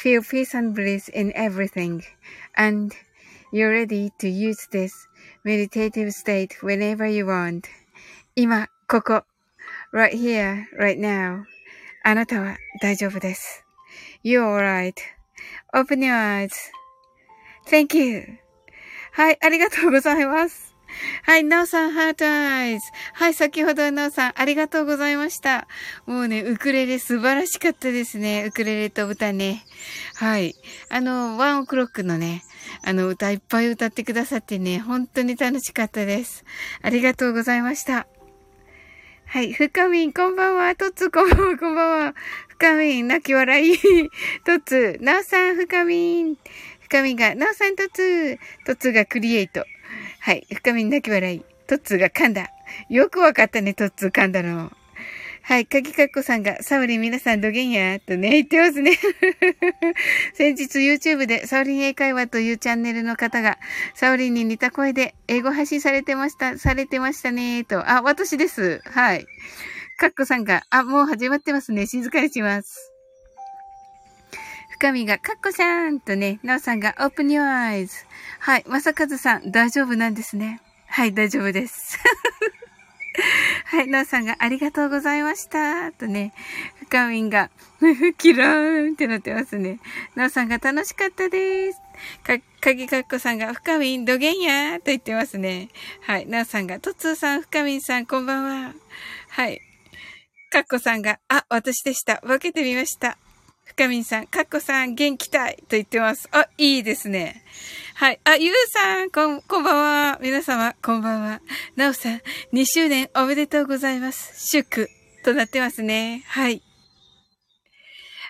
Feel peace and bliss in everything, and you're ready to use this meditative state whenever you want. 今、ここ。right here, right now. あなたは大丈夫です。You're alright.Open your eyes.Thank you. はい、ありがとうございます。 はい、なおさん、ハートアイズ。はい、先ほどなおさん、ありがとうございました。もうね、ウクレレ素晴らしかったですね。ウクレレと歌ね。はい。あの、ワンオクロックのね、あの、歌いっぱい歌ってくださってね、本当に楽しかったです。ありがとうございました。はい。ふかみん、こんばんは。とつ、こんばんは、こんばんは。ふかみん、泣き笑い。とつ、なおさん、ふかみん。ふかみんが、なおさん、とつ。とつがクリエイト。はい。深みに泣き笑い。トッツーが噛んだ。よくわかったね、トッツー噛んだの。はい。かぎかっこさんが、サオリン皆さんどげんやとね、言ってますね。先日 YouTube でサオリン英会話というチャンネルの方が、サオリンに似た声で英語発信されてました、されてましたね、と。あ、私です。はい。かっこさんが、あ、もう始まってますね。静かにします。深みが、かっこさんとね、なおさんが、open your eyes。はい。まさかずさん、大丈夫なんですね。はい、大丈夫です。はい、なおさんがありがとうございました。とね、深みんが、キラーンってなってますね。なおさんが楽しかったです。か、かぎかっこさんが、深みん、どげんやーと言ってますね。はい、なおさんが、とつーさん、深みんさん、こんばんは。はい。かっこさんが、あ、私でした。分けてみました。深みんさん、かっこさん、元気たいと言ってます。あ、いいですね。はい。あ、ゆうさん、こん、こんばんは。皆様、こんばんは。なおさん、2周年おめでとうございます。祝となってますね。はい。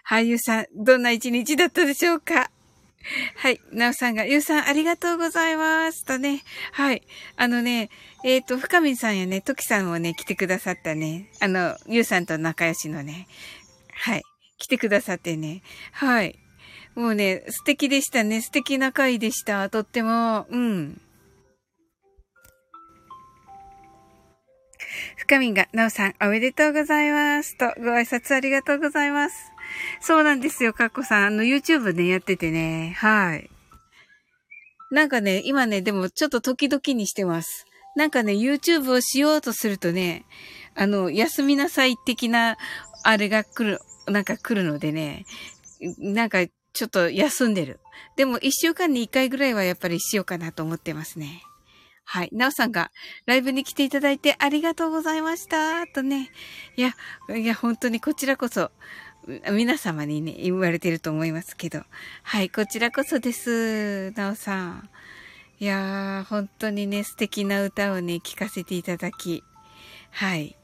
はい、ゆうさん、どんな一日だったでしょうか？はい。なおさんが、ゆうさん、ありがとうございます。とね。はい。あのね、えっ、ー、と、深見さんやね、ときさんもね、来てくださったね。あの、ゆうさんと仲良しのね。はい。来てくださってね。はい。もうね、素敵でしたね。素敵な回でした。とっても、うん。深みが、なおさん、おめでとうございます。と、ご挨拶ありがとうございます。そうなんですよ、かっこさん。あの、YouTube ね、やっててね。はい。なんかね、今ね、でもちょっと時々にしてます。なんかね、YouTube をしようとするとね、あの、休みなさい的な、あれが来る、なんか来るのでね、なんかちょっと休んでる。でも一週間に一回ぐらいはやっぱりしようかなと思ってますね。はい。なおさんがライブに来ていただいてありがとうございました。とね。いや、いや、本当にこちらこそ、皆様にね、言われてると思いますけど。はい。こちらこそです。なおさん。いやー、本当にね、素敵な歌をね、聴かせていただき。はい。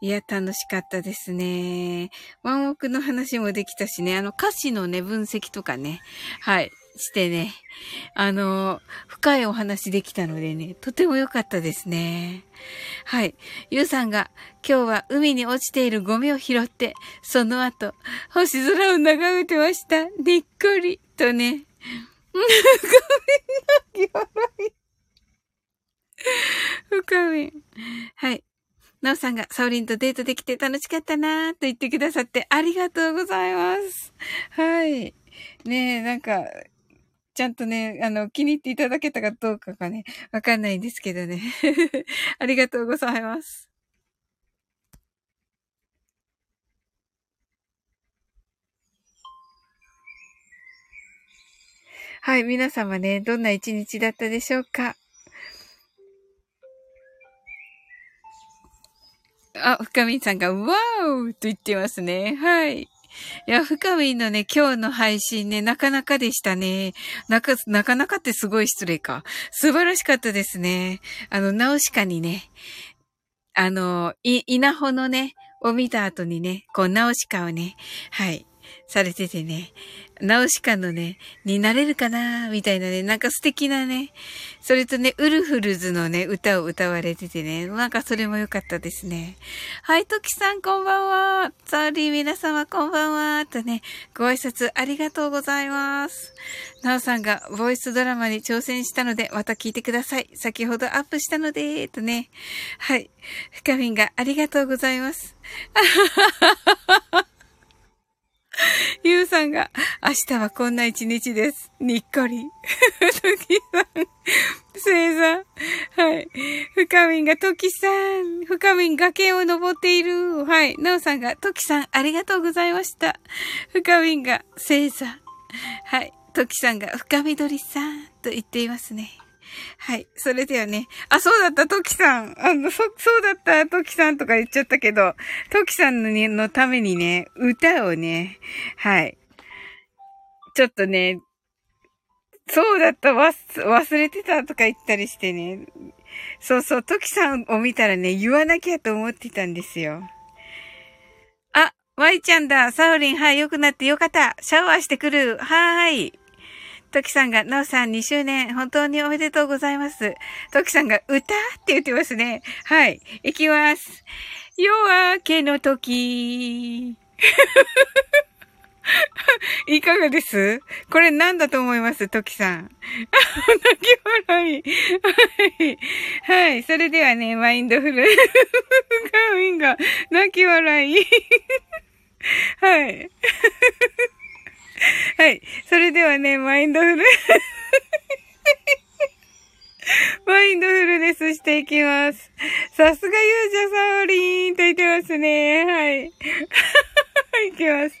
いや、楽しかったですね。ワンオクの話もできたしね、あの歌詞のね、分析とかね、はい、してね、あの、深いお話できたのでね、とても良かったですね。はい。ゆうさんが、今日は海に落ちているゴミを拾って、その後、星空を眺めてました。にっこり、とね。ごめんな、笑い。深み。はい。なおさんがサオリンとデートできて楽しかったなーと言ってくださってありがとうございます。はい。ねえ、なんか、ちゃんとね、あの、気に入っていただけたかどうかがね、わかんないんですけどね。ありがとうございます。はい、皆様ね、どんな一日だったでしょうか？あ、深みさんが、わーと言ってますね。はい。いや、深みのね、今日の配信ね、なかなかでしたね。なか、なかなかってすごい失礼か。素晴らしかったですね。あの、ナウシカにね、あの、い、稲穂のね、を見た後にね、こう、ナウシカをね、はい、されててね。ナウシカのね、になれるかなみたいなね、なんか素敵なね、それとね、ウルフルズのね、歌を歌われててね、なんかそれも良かったですね。はい、トキさんこんばんは。サーリー皆様こんばんは。とね、ご挨拶ありがとうございます。ナオさんがボイスドラマに挑戦したので、また聞いてください。先ほどアップしたので、とね。はい。深みんがありがとうございます。さんが、明日はこんな一日です。にっこり。ときさん、せいさん。はい。深みんが、ときさん。深みん崖を登っている。はい。なおさんが、ときさん、ありがとうございました。深みんが、せいさん。はい。ときさんが、深みどりさん。と言っていますね。はい。それではね。あ、そうだった、トキさん。あの、そ、そうだった、トキさんとか言っちゃったけど、トキさんの,、ね、のためにね、歌をね、はい。ちょっとね、そうだった、わ、忘れてたとか言ったりしてね。そうそう、トキさんを見たらね、言わなきゃと思ってたんですよ。あ、ワイちゃんだ。サウリン、はい、良くなってよかった。シャワーしてくる。はーい。トキさんが、ナオさん2周年、本当におめでとうございます。トキさんが、歌？って言ってますね。はい。行きます。夜明けの時。いかがです？これ何だと思います？トキさん。泣き笑い。はい。はい。それではね、マインドフル。ガウィンが泣き笑い。はい。はい。それではね、マインドフルマインドフルネスしていきます。さすがユージャサオリンと言ってますね。はい。いきます。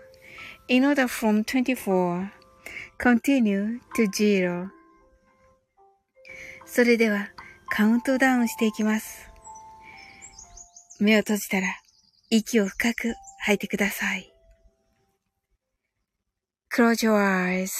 in order from 24, continue to zero. それではカウントダウンしていきます。目を閉じたら息を深く吐いてください。Close your eyes.